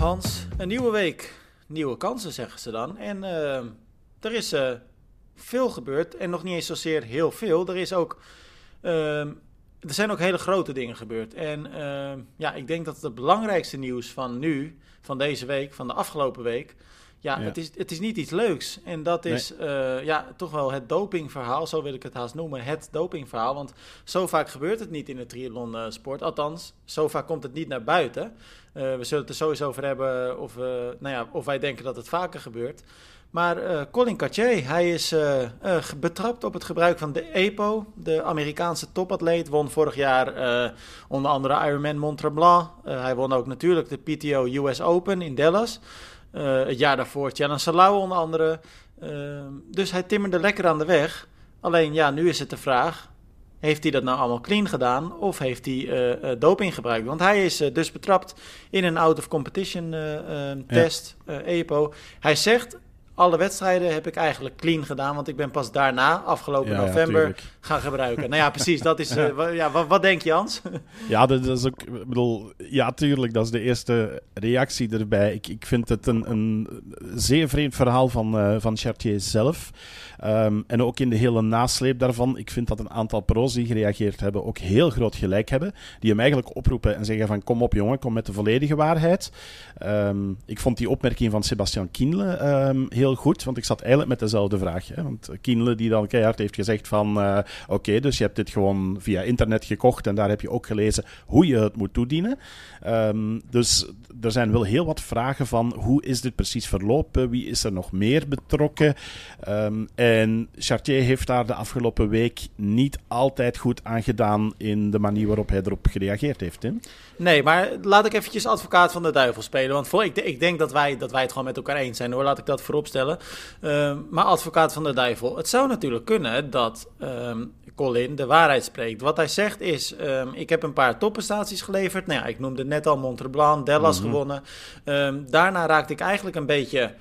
Hans, een nieuwe week. Nieuwe kansen, zeggen ze dan. En uh, er is uh, veel gebeurd. En nog niet eens zozeer heel veel. Er is ook. Uh, er zijn ook hele grote dingen gebeurd. En ja, ik denk dat het belangrijkste nieuws van nu, van deze week, van de afgelopen week. Ja, Het, is, het is niet iets leuks. En dat is nee. ja, toch wel het dopingverhaal, zo wil ik het haast noemen. Het dopingverhaal. Want zo vaak gebeurt het niet in de triathlon sport. Althans, zo vaak komt het niet naar buiten. Uh, we zullen het er sowieso over hebben of, uh, nou ja, of wij denken dat het vaker gebeurt. Maar Colin Cartier, hij is betrapt op het gebruik van de EPO. De Amerikaanse topatleet won vorig jaar onder andere Ironman Mont Tremblant. hij won ook natuurlijk de PTO US Open in Dallas. Het jaar daarvoor Challenge Salau onder andere. dus hij timmerde lekker aan de weg. Alleen ja, nu is het de vraag, heeft hij dat nou allemaal clean gedaan of heeft hij uh, uh, doping gebruikt? Want hij is uh, dus betrapt in een out-of-competition test, ja. EPO. Hij zegt, alle wedstrijden heb ik eigenlijk clean gedaan, want ik ben pas daarna, afgelopen ja, november, ja, gaan gebruiken. nou ja, precies, dat is, ja, wat, wat, denk je Hans? ja, dat, is ook, ik bedoel, ja tuurlijk, dat is de eerste reactie erbij. Ik, ik vind het een, een zeer vreemd verhaal van, van Chartier zelf. Um, en ook in de hele nasleep daarvan, ik vind dat een aantal pro's die gereageerd hebben ook heel groot gelijk hebben. Die hem eigenlijk oproepen en zeggen van kom op jongen, kom met de volledige waarheid. Um, ik vond die opmerking van Sebastian Kienle um, heel goed, want ik zat eigenlijk met dezelfde vraag. Hè? Want Kienle die dan keihard heeft gezegd van uh, oké, dus je hebt dit gewoon via internet gekocht en daar heb je ook gelezen hoe je het moet toedienen. Dus er zijn wel heel wat vragen van hoe is dit precies verlopen, wie is er nog meer betrokken. En Chartier heeft daar de afgelopen week niet altijd goed aan gedaan in de manier waarop hij erop gereageerd heeft. Nee, maar laat ik eventjes advocaat van de duivel spelen. Want voor, ik, ik denk dat wij, dat wij het gewoon met elkaar eens zijn hoor, laat ik dat voorop stellen. Uh, maar advocaat van de duivel, het zou natuurlijk kunnen dat Colin de waarheid spreekt. Wat hij zegt is, ik heb een paar topprestaties geleverd. Nou ja, ik noemde net al Montreblanc, Dallas mm -hmm. gewonnen. Um, daarna raakte ik eigenlijk een beetje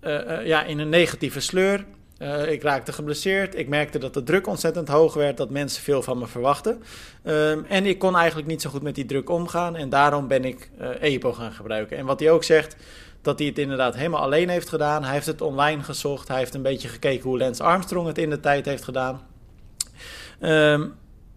uh, uh, ja, in een negatieve sleur. Uh, ik raakte geblesseerd. Ik merkte dat de druk ontzettend hoog werd, dat mensen veel van me verwachten. Um, en ik kon eigenlijk niet zo goed met die druk omgaan. En daarom ben ik uh, EPO gaan gebruiken. En wat hij ook zegt, dat hij het inderdaad helemaal alleen heeft gedaan. Hij heeft het online gezocht. Hij heeft een beetje gekeken hoe Lance Armstrong het in de tijd heeft gedaan. Um,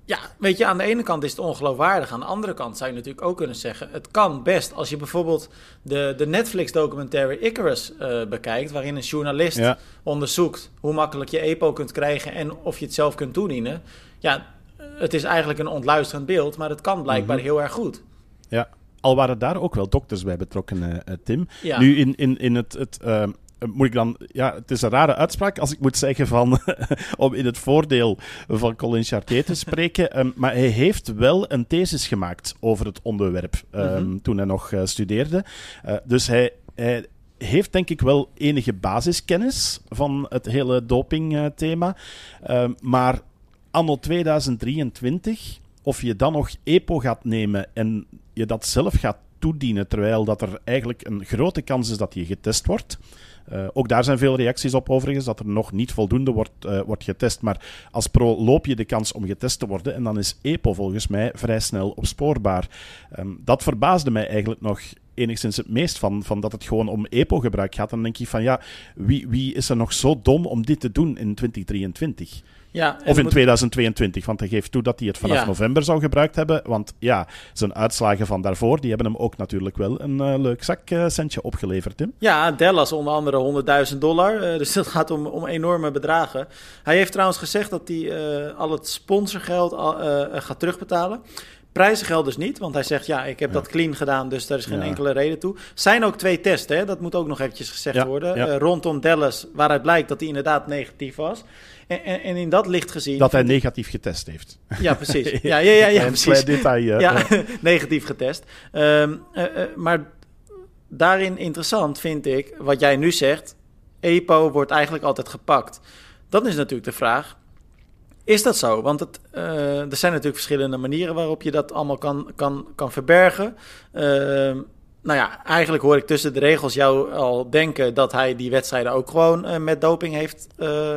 ja, weet je, aan de ene kant is het ongeloofwaardig. Aan de andere kant zou je natuurlijk ook kunnen zeggen... het kan best als je bijvoorbeeld de, de Netflix-documentaire Icarus uh, bekijkt... waarin een journalist ja. onderzoekt hoe makkelijk je EPO kunt krijgen... en of je het zelf kunt toedienen. Ja, het is eigenlijk een ontluisterend beeld... maar het kan blijkbaar mm -hmm. heel erg goed. Ja, al waren daar ook wel dokters bij betrokken, uh, Tim. Ja. Nu, in, in, in het... het uh, moet ik dan, ja, het is een rare uitspraak als ik moet zeggen van, om in het voordeel van Colin Chartier te spreken, um, maar hij heeft wel een thesis gemaakt over het onderwerp um, mm -hmm. toen hij nog uh, studeerde. Uh, dus hij, hij heeft denk ik wel enige basiskennis van het hele dopingthema, uh, maar anno 2023, of je dan nog EPO gaat nemen en je dat zelf gaat toedienen, terwijl dat er eigenlijk een grote kans is dat je getest wordt. Uh, ook daar zijn veel reacties op overigens, dat er nog niet voldoende wordt, uh, wordt getest. Maar als pro loop je de kans om getest te worden en dan is EPO volgens mij vrij snel opspoorbaar. Um, dat verbaasde mij eigenlijk nog enigszins het meest van, van dat het gewoon om EPO-gebruik gaat. Dan denk je van ja, wie, wie is er nog zo dom om dit te doen in 2023? Ja, of in moet... 2022, want hij geeft toe dat hij het vanaf ja. november zou gebruikt hebben. Want ja, zijn uitslagen van daarvoor, die hebben hem ook natuurlijk wel een uh, leuk zakcentje opgeleverd, Tim. Ja, Dallas onder andere 100.000 dollar. Uh, dus dat gaat om, om enorme bedragen. Hij heeft trouwens gezegd dat hij al het sponsorgeld gaat terugbetalen. Prijzen geldt dus niet, want hij zegt ja, ik heb ja. dat clean gedaan, dus daar is geen ja. enkele reden toe. Zijn ook twee testen, hè? dat moet ook nog eventjes gezegd ja, worden. Uh, rondom Dallas, waaruit blijkt dat hij inderdaad negatief was. En, en, en, in dat licht gezien... Dat hij negatief getest heeft. Ja, precies. Ja, ja, ja, ja precies. Uh, ja, negatief getest. Um, uh, maar daarin interessant vind ik, wat jij nu zegt, EPO wordt eigenlijk altijd gepakt. Dan is natuurlijk de vraag, is dat zo? Want het, uh, er zijn natuurlijk verschillende manieren waarop je dat allemaal kan, kan, kan verbergen. Uh, nou ja, eigenlijk hoor ik tussen de regels jou al denken dat hij die wedstrijden ook gewoon uh, met doping heeft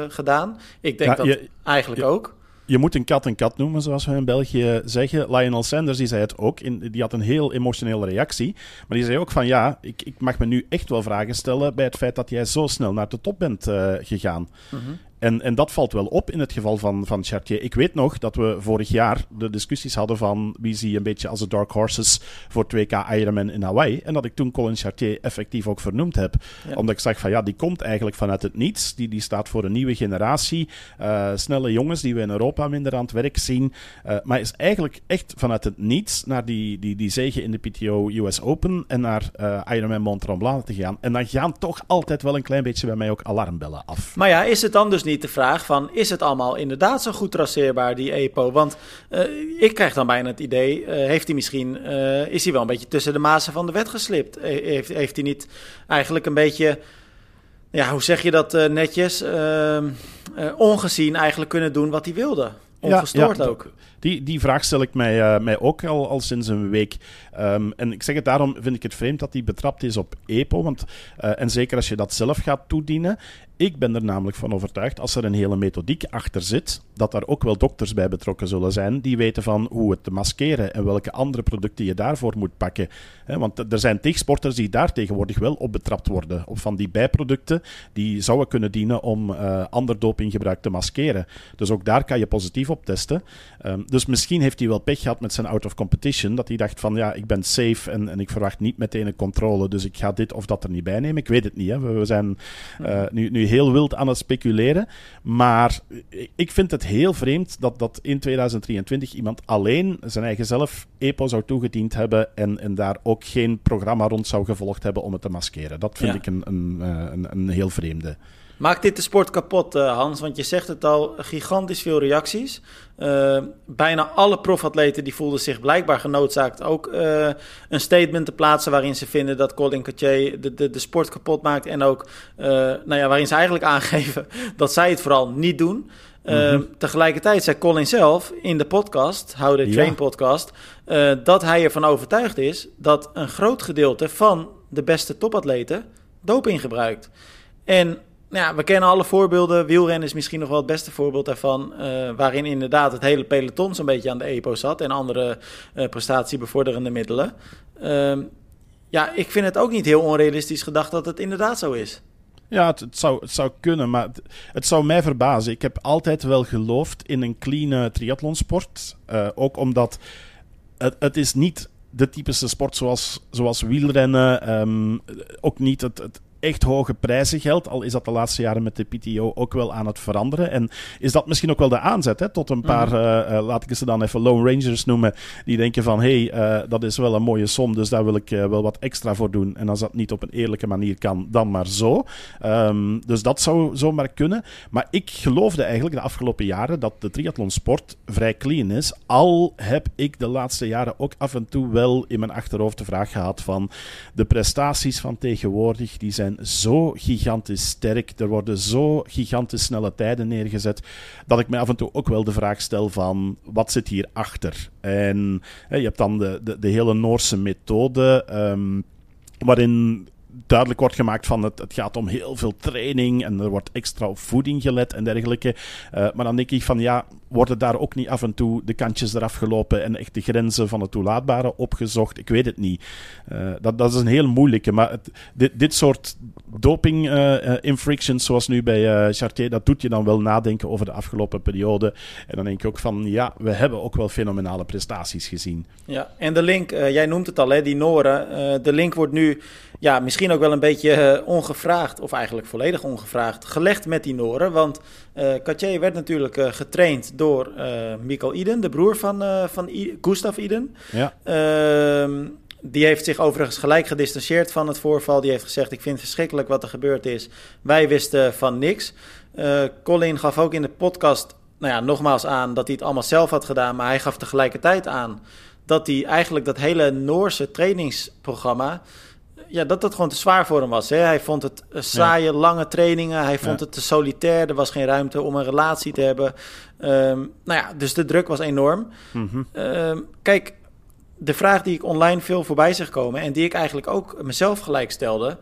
gedaan. Ik denk ja, dat je, eigenlijk je, ook. je moet een kat een kat noemen, zoals we in België zeggen. Lionel Sanders die zei het ook. In, die had een heel emotionele reactie. Maar die zei ook van ja, ik, ik mag me nu echt wel vragen stellen bij het feit dat jij zo snel naar de top bent uh, gegaan. Mm en, en dat valt wel op in het geval van, van Chartier. Ik weet nog dat we vorig jaar de discussies hadden van wie zie je een beetje als de dark horses voor 2K Ironman in Hawaii. En dat ik toen Colin Chartier effectief ook vernoemd heb. Omdat ik zag van ja, die komt eigenlijk vanuit het niets. Die, die staat voor een nieuwe generatie. Uh, snelle jongens die we in Europa minder aan het werk zien. Uh, maar is eigenlijk echt vanuit het niets naar die, die, die zege in de PTO US Open en naar uh, Ironman Mont Tremblant te gaan. En dan gaan toch altijd wel een klein beetje bij mij ook alarmbellen af. Maar ja, is het dan dus niet de vraag van... is het allemaal inderdaad zo goed traceerbaar, die EPO? Want uh, ik krijg dan bijna het idee... Uh, heeft hij misschien... Uh, is hij wel een beetje tussen de mazen van de wet geslipt? heeft, heeft hij niet eigenlijk een beetje... Ja, hoe zeg je dat netjes? Ehm, ongezien eigenlijk kunnen doen wat hij wilde. Ongestoord ja, ja, ook. Die, die vraag stel ik mij, mij ook al, al sinds een week. Um, en ik zeg het daarom, vind ik het vreemd dat hij betrapt is op EPO. Want, uh, en zeker als je dat zelf gaat toedienen. Ik ben er namelijk van overtuigd, als er een hele methodiek achter zit, dat daar ook wel dokters bij betrokken zullen zijn, die weten van hoe het te maskeren en welke andere producten je daarvoor moet pakken. want er zijn tegensporters die daar tegenwoordig wel op betrapt worden, op van die bijproducten die zouden kunnen dienen om uh, ander dopinggebruik te maskeren. Dus ook daar kan je positief op testen. Um, dus misschien heeft hij wel pech gehad met zijn out of competition, dat hij dacht van ja, ik ben safe en, en ik verwacht niet meteen een controle, dus ik ga dit of dat er niet bij nemen. Ik weet het niet. Hè. We, zijn uh, nu, nu heel wild aan het speculeren. Maar ik vind het heel vreemd dat, dat in 2023 iemand alleen zijn eigen zelf EPO zou toegediend hebben en, en daar ook geen programma rond zou gevolgd hebben om het te maskeren. Dat vind ik een, een, eh, een, een heel vreemde. Maakt dit de sport kapot, uh, Hans? Want je zegt het al, gigantisch veel reacties. Uh, bijna alle profatleten die voelden zich blijkbaar genoodzaakt ook uh, een statement te plaatsen waarin ze vinden dat Colin Cartier de, de, de sport kapot maakt. En ook nou ja, waarin ze eigenlijk aangeven dat zij het vooral niet doen. Mm Tegelijkertijd zei Colin zelf in de podcast, How the Train podcast, dat hij ervan overtuigd is dat een groot gedeelte van de beste topatleten doping gebruikt. En ja, we kennen alle voorbeelden. Wielrennen is misschien nog wel het beste voorbeeld daarvan. Uh, waarin inderdaad het hele peloton zo'n beetje aan de EPO zat. En andere uh, prestatiebevorderende middelen. Uh, ja, ik vind het ook niet heel onrealistisch gedacht dat het inderdaad zo is. Ja, het, zou, het zou kunnen, maar het, zou mij verbazen. Ik heb altijd wel geloofd in een clean triathlonsport. Uh, ook omdat het, het is niet de typische sport zoals, zoals wielrennen. Um, ook niet het echt hoge prijzen geldt. Al is dat de laatste jaren met de PTO ook wel aan het veranderen. En is dat misschien ook wel de aanzet hè, tot een paar, uh, laat ik ze dan even Lone Rangers noemen, die denken van hé, hey, uh, dat is wel een mooie som, dus daar wil ik wel wat extra voor doen. En als dat niet op een eerlijke manier kan, dan maar zo. Um, dus dat zou zomaar kunnen. Maar ik geloofde eigenlijk de afgelopen jaren dat de triathlonsport vrij clean is. Al heb ik de laatste jaren ook af en toe wel in mijn achterhoofd de vraag gehad van de prestaties van tegenwoordig, die zijn zo gigantisch sterk. Er worden zo gigantisch snelle tijden neergezet. Dat ik me af en toe ook wel de vraag stel van wat zit hier achter? En hè, je hebt dan de, de, de hele Noorse methode. Um, waarin duidelijk wordt gemaakt van het, het gaat om heel veel training en er wordt extra op voeding gelet en dergelijke. Uh, maar dan denk ik van ja, worden daar ook niet af en toe de kantjes eraf gelopen en echt de grenzen van het toelaatbare opgezocht? Ik weet het niet. Uh, dat, dat is een heel moeilijke. Maar dit, dit soort doping uh, zoals nu bij Chartier, dat doet je dan wel nadenken over de afgelopen periode. En dan denk je ook van ja, we hebben ook wel fenomenale prestaties gezien. Ja, en de link, jij noemt het al, hè, die Noren. de link wordt nu ja, misschien ook wel een beetje ongevraagd, of eigenlijk volledig ongevraagd, gelegd met die Noren. Want uh, Cartier werd natuurlijk getraind door Mikkel Iden, de broer van, van I Gustav Iden. Ja. Uh, die heeft zich overigens gelijk gedistanceerd van het voorval. Die heeft gezegd: Ik vind het verschrikkelijk wat er gebeurd is. Wij wisten van niks. Uh, Colin gaf ook in de podcast, nou ja, nogmaals aan dat hij het allemaal zelf had gedaan. Maar hij gaf tegelijkertijd aan dat hij eigenlijk dat hele Noorse trainingsprogramma ja, dat dat gewoon te zwaar voor hem was. Hè? Hij vond het uh, saaie, lange trainingen. Hij vond het te solitair. Er was geen ruimte om een relatie te hebben. Um, nou ja, dus de druk was enorm. Mm -hmm. um, kijk, de vraag die ik online veel voorbij zag komen... en die ik eigenlijk ook mezelf gelijk stelde...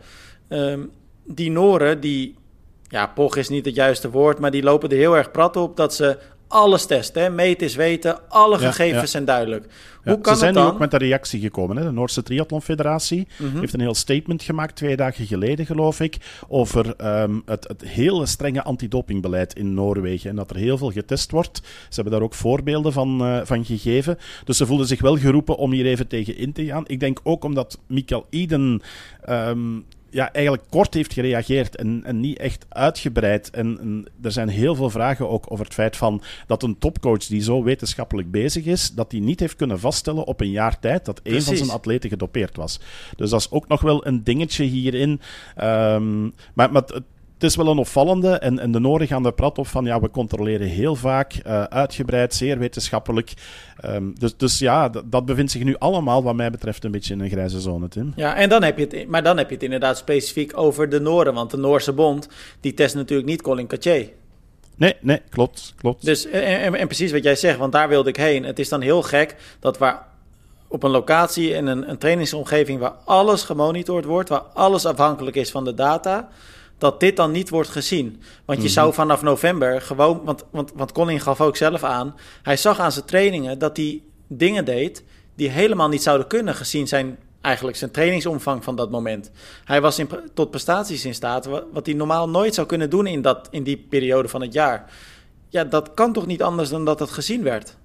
Um, die Noren, die... Ja, poch is niet het juiste woord... maar die lopen er heel erg prat op... dat ze alles testen. Hè? Meten is weten, alle gegevens zijn duidelijk. Hoe kan ze zijn dan? nu ook met een reactie gekomen. Hè? De Noordse Triathlon Federatie mhm. heeft een heel statement gemaakt, twee dagen geleden geloof ik, over ehm, het, het, hele strenge antidopingbeleid in Noorwegen. En dat er heel veel getest wordt. Ze hebben daar ook voorbeelden van, uh, van gegeven. Dus ze voelden zich wel geroepen om hier even tegen in te gaan. Ik denk ook omdat Mikael Iden... Ehm, ja, eigenlijk kort heeft gereageerd en, en niet echt uitgebreid. En, en, er zijn heel veel vragen ook over het feit van dat een topcoach die zo wetenschappelijk bezig is, dat die niet heeft kunnen vaststellen op een jaar tijd dat één van zijn atleten gedopeerd was. Dus dat is ook nog wel een dingetje hierin. Um, maar, maar het, het is wel een opvallende. En, en de Noorden gaan er prat op van ja, we controleren heel vaak, uh, uitgebreid, zeer wetenschappelijk. Um, dus, dus ja, dat bevindt zich nu allemaal, wat mij betreft, een beetje in een grijze zone, Tim. Ja, en dan heb je het, maar dan heb je het inderdaad specifiek over de Noorden. Want de Noorse Bond, die test natuurlijk niet Colin Caché. Nee, nee, klopt, klopt. Dus, en, en, precies wat jij zegt, want daar wilde ik heen. Het is dan heel gek dat waar op een locatie in een, een trainingsomgeving waar alles gemonitord wordt, waar alles afhankelijk is van de data dat dit dan niet wordt gezien. Want je mhm. zou vanaf november gewoon, want, want, want Colin gaf ook zelf aan, hij zag aan zijn trainingen dat hij dingen deed die helemaal niet zouden kunnen gezien zijn eigenlijk zijn trainingsomvang van dat moment. Hij was in, tot prestaties in staat wat, wat hij normaal nooit zou kunnen doen in, dat, in die periode van het jaar. Ja, dat kan toch niet anders dan dat het gezien werd?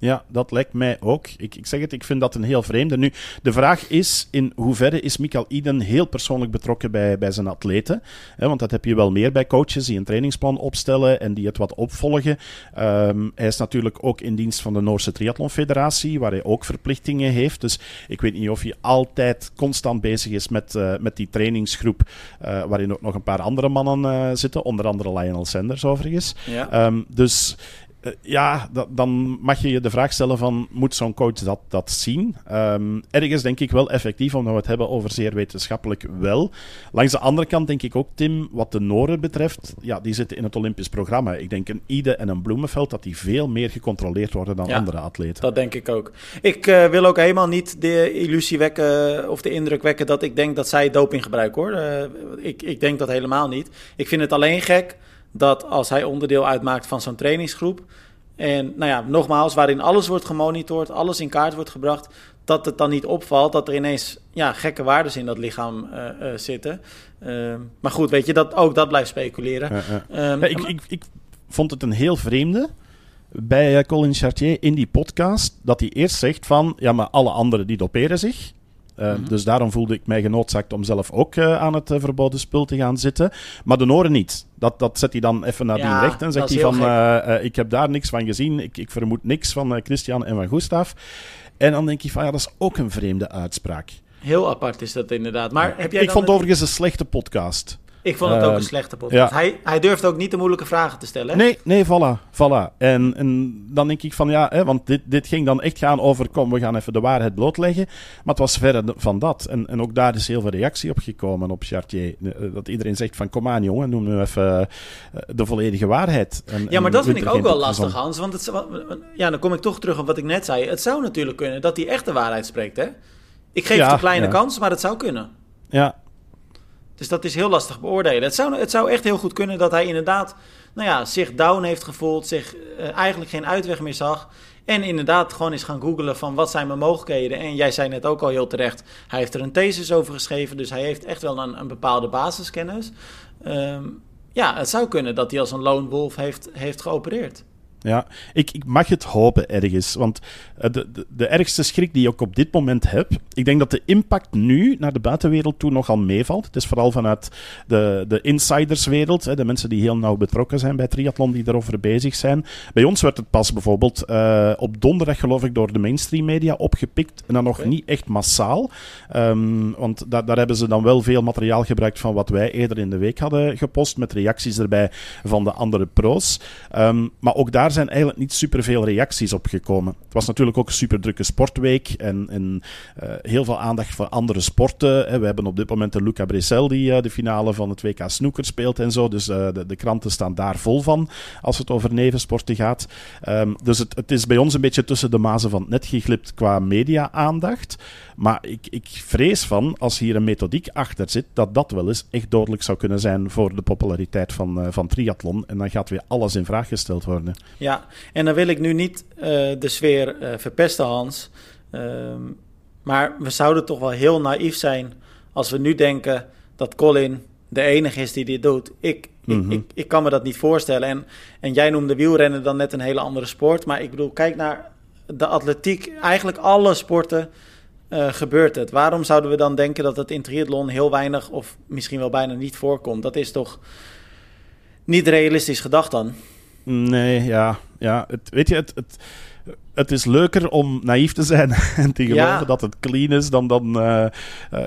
Ja, dat lijkt mij ook. Ik, ik zeg het, ik vind dat een heel vreemde. Nu, de vraag is in hoeverre is Mikael Iden heel persoonlijk betrokken bij, bij zijn atleten? want dat heb je wel meer bij coaches die een trainingsplan opstellen en die het wat opvolgen. Ehm, hij is natuurlijk ook in dienst van de Noorse Triathlon Federatie, waar hij ook verplichtingen heeft. Dus ik weet niet of hij altijd constant bezig is met, uh, met die trainingsgroep, uh, waarin ook nog een paar andere mannen uh, zitten, onder andere Lionel Sanders overigens. Ja. Um, dus uh, ja, dan mag je je de vraag stellen van, moet zo'n coach dat, dat zien? Um, ergens denk ik wel effectief, omdat we het hebben over zeer wetenschappelijk wel. Langs de andere kant denk ik ook, Tim, wat de Noren betreft, ja, die zitten in het Olympisch programma. Ik denk een Ide en een Bloemenveld, dat die veel meer gecontroleerd worden dan andere atleten. dat denk ik ook. Ik uh, wil ook helemaal niet de illusie wekken, of de indruk wekken, dat ik denk dat zij doping gebruiken, hoor. Uh, ik, ik denk dat helemaal niet. Ik vind het alleen gek dat als hij onderdeel uitmaakt van zo'n trainingsgroep. En nou ja, nogmaals, waarin alles wordt gemonitord, alles in kaart wordt gebracht, dat het dan niet opvalt dat er ineens ja, gekke waarden in dat lichaam uh, uh, zitten. Uh, maar goed, weet je, dat, ook dat blijft speculeren. Ja, ja. Um, ik, ik, ik vond het een heel vreemde bij Colin Chartier in die podcast, dat hij eerst zegt van, ja, maar alle anderen die doperen zich. Mm -hmm. Dus daarom voelde ik mij genoodzaakt om zelf ook uh, aan het uh, verboden spul te gaan zitten. Maar de Noren niet. Dat, dat zet hij dan even naar ja, die recht en zegt hij van... ik heb daar niks van gezien. Ik, ik vermoed niks van Christian en van Gustav. En dan denk je van, ja, dat is ook een vreemde uitspraak. Heel apart is dat inderdaad. Maar heb jij ik vond het overigens een slechte podcast. Ik vond het ook een ehm, slechte podcast. Hij, hij durft ook niet de moeilijke vragen te stellen. Nee, nee, voilà. voilà. En, en dan denk ik van ja, hè, want dit, dit ging dan echt gaan over, kom, we gaan even de waarheid blootleggen. Maar het was verre van dat. En, en ook daar is heel veel reactie op gekomen op Chartier. Eh, dat iedereen zegt van, kom aan jongen, noem nu even eh, de volledige waarheid. En, ja, maar dat vind ik ook wel lastig, Hans. Want het, ja, dan kom ik toch terug op wat ik net zei. Het zou natuurlijk kunnen dat hij echt de waarheid spreekt, hè? Ik geef het een kleine kans, maar het zou kunnen. Ja, dus dat is heel lastig beoordelen. Het zou, het zou echt heel goed kunnen dat hij inderdaad nou ja, zich down heeft gevoeld, zich uh, eigenlijk geen uitweg meer zag. En inderdaad gewoon is gaan googelen van wat zijn mijn mogelijkheden. En jij zei net ook al heel terecht, hij heeft er een thesis over geschreven. Dus hij heeft echt wel een, een bepaalde basiskennis. Um, ja, het zou kunnen dat hij als een lone wolf heeft, heeft geopereerd. Ja, ik, ik mag het hopen ergens. Want eh, de, de, de, ergste schrik die ik op dit moment heb, ik denk dat de impact nu naar de buitenwereld toe nogal meevalt. Het is vooral vanuit de, de insiderswereld, hè, de mensen die heel nauw betrokken zijn bij triathlon, die erover bezig zijn. Bij ons werd het pas bijvoorbeeld uh, op donderdag, geloof ik, door de mainstream media opgepikt. En dan nog niet echt massaal. Um, want da daar hebben ze dan wel veel materiaal gebruikt van wat wij eerder in de week hadden gepost, met reacties erbij van de andere pro's. Um, maar ook daar zijn eigenlijk niet superveel reacties op gekomen. Het was natuurlijk ook een super drukke sportweek en, en uh, heel veel aandacht voor andere sporten. We hebben op dit moment de Luca Bressel die uh, de finale van het WK Snooker speelt en zo. Dus uh, de, de, kranten staan daar vol van als het over nevensporten gaat. Um, dus het, het, is bij ons een beetje tussen de mazen van het net geglipt qua media-aandacht. Maar ik, ik vrees van, als hier een methodiek achter zit, dat dat wel eens echt dodelijk zou kunnen zijn voor de populariteit van, van triathlon. En dan gaat weer alles in vraag gesteld worden. Ja, en dan wil ik nu niet de sfeer verpesten, Hans. Ehm, maar we zouden toch wel heel naïef zijn als we nu denken dat Colin de enige is die dit doet. Ik, ik, mhm. ik, ik, kan me dat niet voorstellen. En, en jij noemde wielrennen dan net een hele andere sport. Maar ik bedoel, kijk naar de atletiek. Eigenlijk alle sporten uh, gebeurt het. Waarom zouden we dan denken dat het in triathlon heel weinig of misschien wel bijna niet voorkomt? Dat is toch niet realistisch gedacht dan? Nee, ja. ja het, weet je, het, het het is leuker om naïef te zijn en te geloven dat het clean is, dan, dan uh,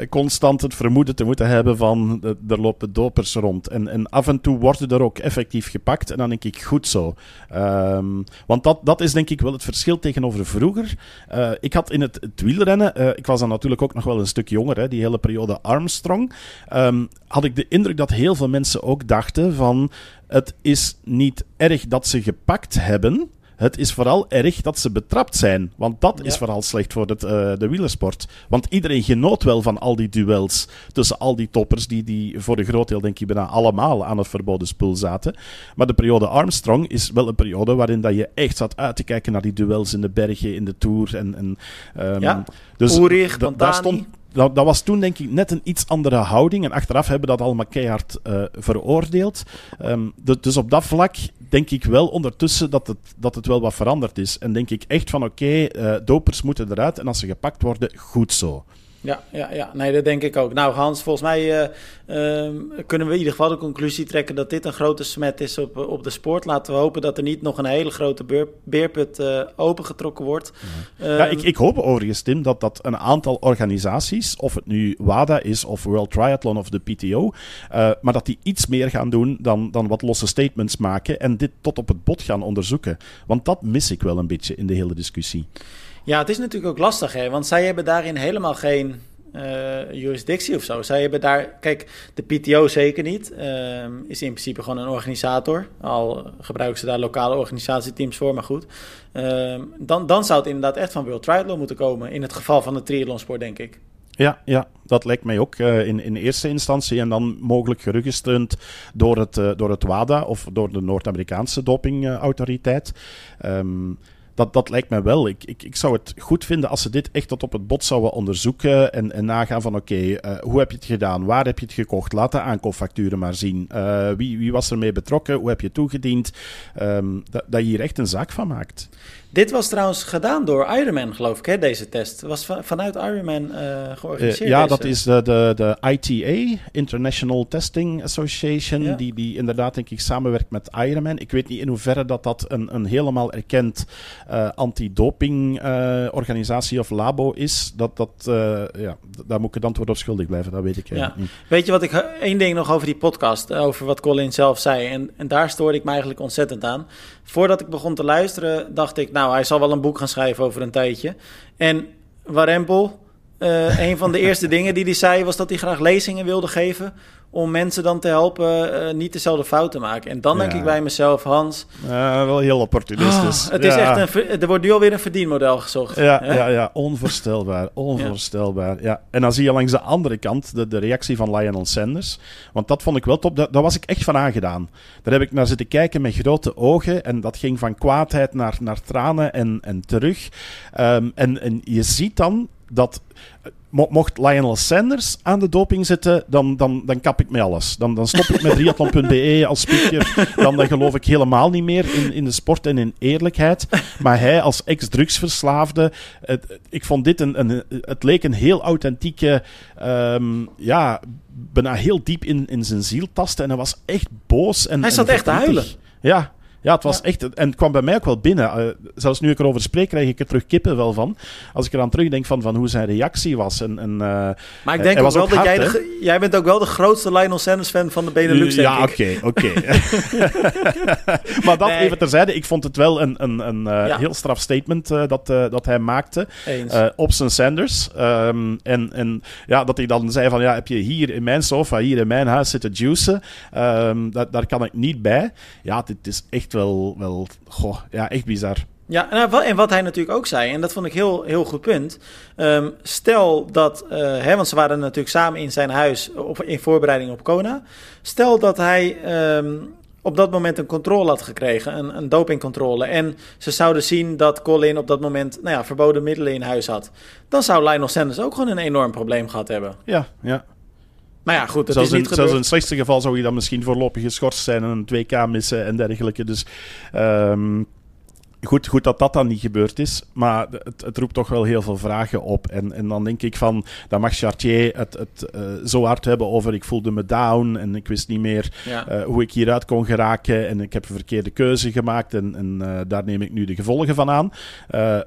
constant het vermoeden te moeten hebben van er lopen dopers rond. En, en af en toe worden er ook effectief gepakt en dan denk ik goed zo. Um, want dat, dat is denk ik wel het verschil tegenover vroeger. Uh, ik had in het, het wielrennen, ik was dan natuurlijk ook nog wel een stuk jonger, hè, die hele periode Armstrong, um, had ik de indruk dat heel veel mensen ook dachten van het is niet erg dat ze gepakt hebben. Het is vooral erg dat ze betrapt zijn. Want dat is vooral slecht voor het, uh, de wielersport. Want iedereen genoot wel van al die duels tussen al die toppers, die, die voor een groot deel, denk ik, bijna allemaal aan het verboden spul zaten. Maar de periode Armstrong is wel een periode waarin dat je echt zat uit te kijken naar die duels in de bergen, in de Tour. En, en, um, ja, dus Oerig, daar stond dat, dat, was toen denk ik net een iets andere houding. En achteraf hebben dat allemaal keihard uh, veroordeeld. Um, dus op dat vlak denk ik wel ondertussen dat het, dat het wel wat veranderd is. En denk ik echt van oké, uh, dopers moeten eruit. En als ze gepakt worden, goed zo. Ja, ja, ja, nee, dat denk ik ook. Nou, Hans, volgens mij uh, kunnen we in ieder geval de conclusie trekken dat dit een grote smet is op, op de sport. Laten we hopen dat er niet nog een hele grote beer, beerput uh, opengetrokken wordt. Ja, ja ik, ik hoop overigens, Tim, dat, dat een aantal organisaties, of het nu WADA is, of World Triathlon of de PTO, uh, maar dat die iets meer gaan doen dan, dan wat losse statements maken en dit tot op het bot gaan onderzoeken. Want dat mis ik wel een beetje in de hele discussie. Ja, het is natuurlijk ook lastig, hè? want zij hebben daarin helemaal geen uh, jurisdictie of zo. Zij hebben daar, kijk, de PTO zeker niet. Uh, is in principe gewoon een organisator. Al gebruiken ze daar lokale organisatieteams voor, maar goed. Uh, dan, dan zou het inderdaad echt van World Triathlon moeten komen. In het geval van de triathlonsport, denk ik. Ja, ja, dat lijkt mij ook uh, in, in eerste instantie. En dan mogelijk gerugsteund door het, uh, door het WADA of door de Noord-Amerikaanse dopingautoriteit. Um, dat, dat lijkt mij wel. Ik, ik, ik zou het goed vinden als ze dit echt tot op het bot zouden onderzoeken en, en nagaan van oké, uh, hoe heb je het gedaan? Waar heb je het gekocht? Laat de aankoopfacturen maar zien. Uh, wie, wie was ermee betrokken? Hoe heb je toegediend? Um, dat, dat je hier echt een zaak van maakt. Dit was trouwens gedaan door Ironman, geloof ik, hè, deze test. Was vanuit Ironman uh, georganiseerd. ja, dat is de, de, de ITA, International Testing Association, die, die inderdaad, denk ik, samenwerkt met Ironman. Ik weet niet in hoeverre dat, dat een, een helemaal erkend uh, anti-doping organisatie of labo is. Dat, dat, ja, daar moet ik het antwoord op schuldig blijven, dat weet ik ja. niet. Weet je wat ik, één ding nog over die podcast, over wat Colin zelf zei. En, en daar stoorde ik me eigenlijk ontzettend aan. Voordat ik begon te luisteren, dacht ik, nou, hij zal wel een boek gaan schrijven over een tijdje. En Warempel, uh, een van de eerste dingen die hij zei, was dat hij graag lezingen wilde geven om mensen dan te helpen uh, niet dezelfde fout te maken. En dan denk ik bij mezelf, Hans... Uh, wel heel opportunistisch. Oh, het is echt een, er wordt nu alweer een verdienmodel gezocht. Ja, ja, ja onvoorstelbaar. Onvoorstelbaar. Ja. En dan zie je langs de andere kant de, de reactie van Lionel Sanders. Want dat vond ik wel top. Daar, was ik echt van aangedaan. Daar heb ik naar zitten kijken met grote ogen. En dat ging van kwaadheid naar, naar tranen en, en terug. Um, en, en je ziet dan dat mocht Lionel Sanders aan de doping zitten, dan, dan, dan kap ik met alles. Dan, dan stop ik met triathlon.be als speaker. Dan, dan geloof ik helemaal niet meer in, in de sport en in eerlijkheid. Maar hij als ex-drugsverslaafde, ik vond dit een, een, het leek een heel authentieke, um, ja, bijna heel diep in, in zijn ziel tasten. En hij was echt boos. En, hij zat echt te huilen. Ja, ja, het was echt... En het kwam bij mij ook wel binnen. Uh, zelfs nu ik erover spreek, krijg ik er terug kippen wel van. Als ik eraan terugdenk van, van hoe zijn reactie was. En, en, uh, maar ik denk ook wel dat jij... De, jij bent ook wel de grootste Lionel Sanders fan van de Benelux, Ja, oké, oké. maar dat nee. even terzijde. Ik vond het wel een, een, een uh, ja. heel straf statement dat, dat hij maakte. op zijn Sanders. Um, en, en ja, dat hij dan zei van, ja, heb je hier in mijn sofa, hier in mijn huis zitten juicen. Um, dat, daar kan ik niet bij. Ja, dit is echt wel, wel goh, ja, echt bizar. Ja, en wat hij natuurlijk ook zei, en dat vond ik heel, heel goed punt. Um, stel dat, uh, hè, want ze waren natuurlijk samen in zijn huis op, in voorbereiding op Kona. Stel dat hij um, op dat moment een controle had gekregen, een, een dopingcontrole. En ze zouden zien dat Colin op dat moment nou ja, verboden middelen in huis had. Dan zou Lionel Sanders ook gewoon een enorm probleem gehad hebben. Ja, ja. Maar ja, goed, het zelfs is niet in, Zelfs in het slechtste geval zou je dan misschien voorlopig geschorst zijn en een 2K missen en dergelijke. Dus um, goed, goed dat dat dan niet gebeurd is, maar het, het, roept toch wel heel veel vragen op. En, en dan denk ik van, dan mag Chartier het, het uh, zo hard hebben over ik voelde me down en ik wist niet meer uh, hoe ik hieruit kon geraken en ik heb een verkeerde keuze gemaakt en, en uh, daar neem ik nu de gevolgen van aan.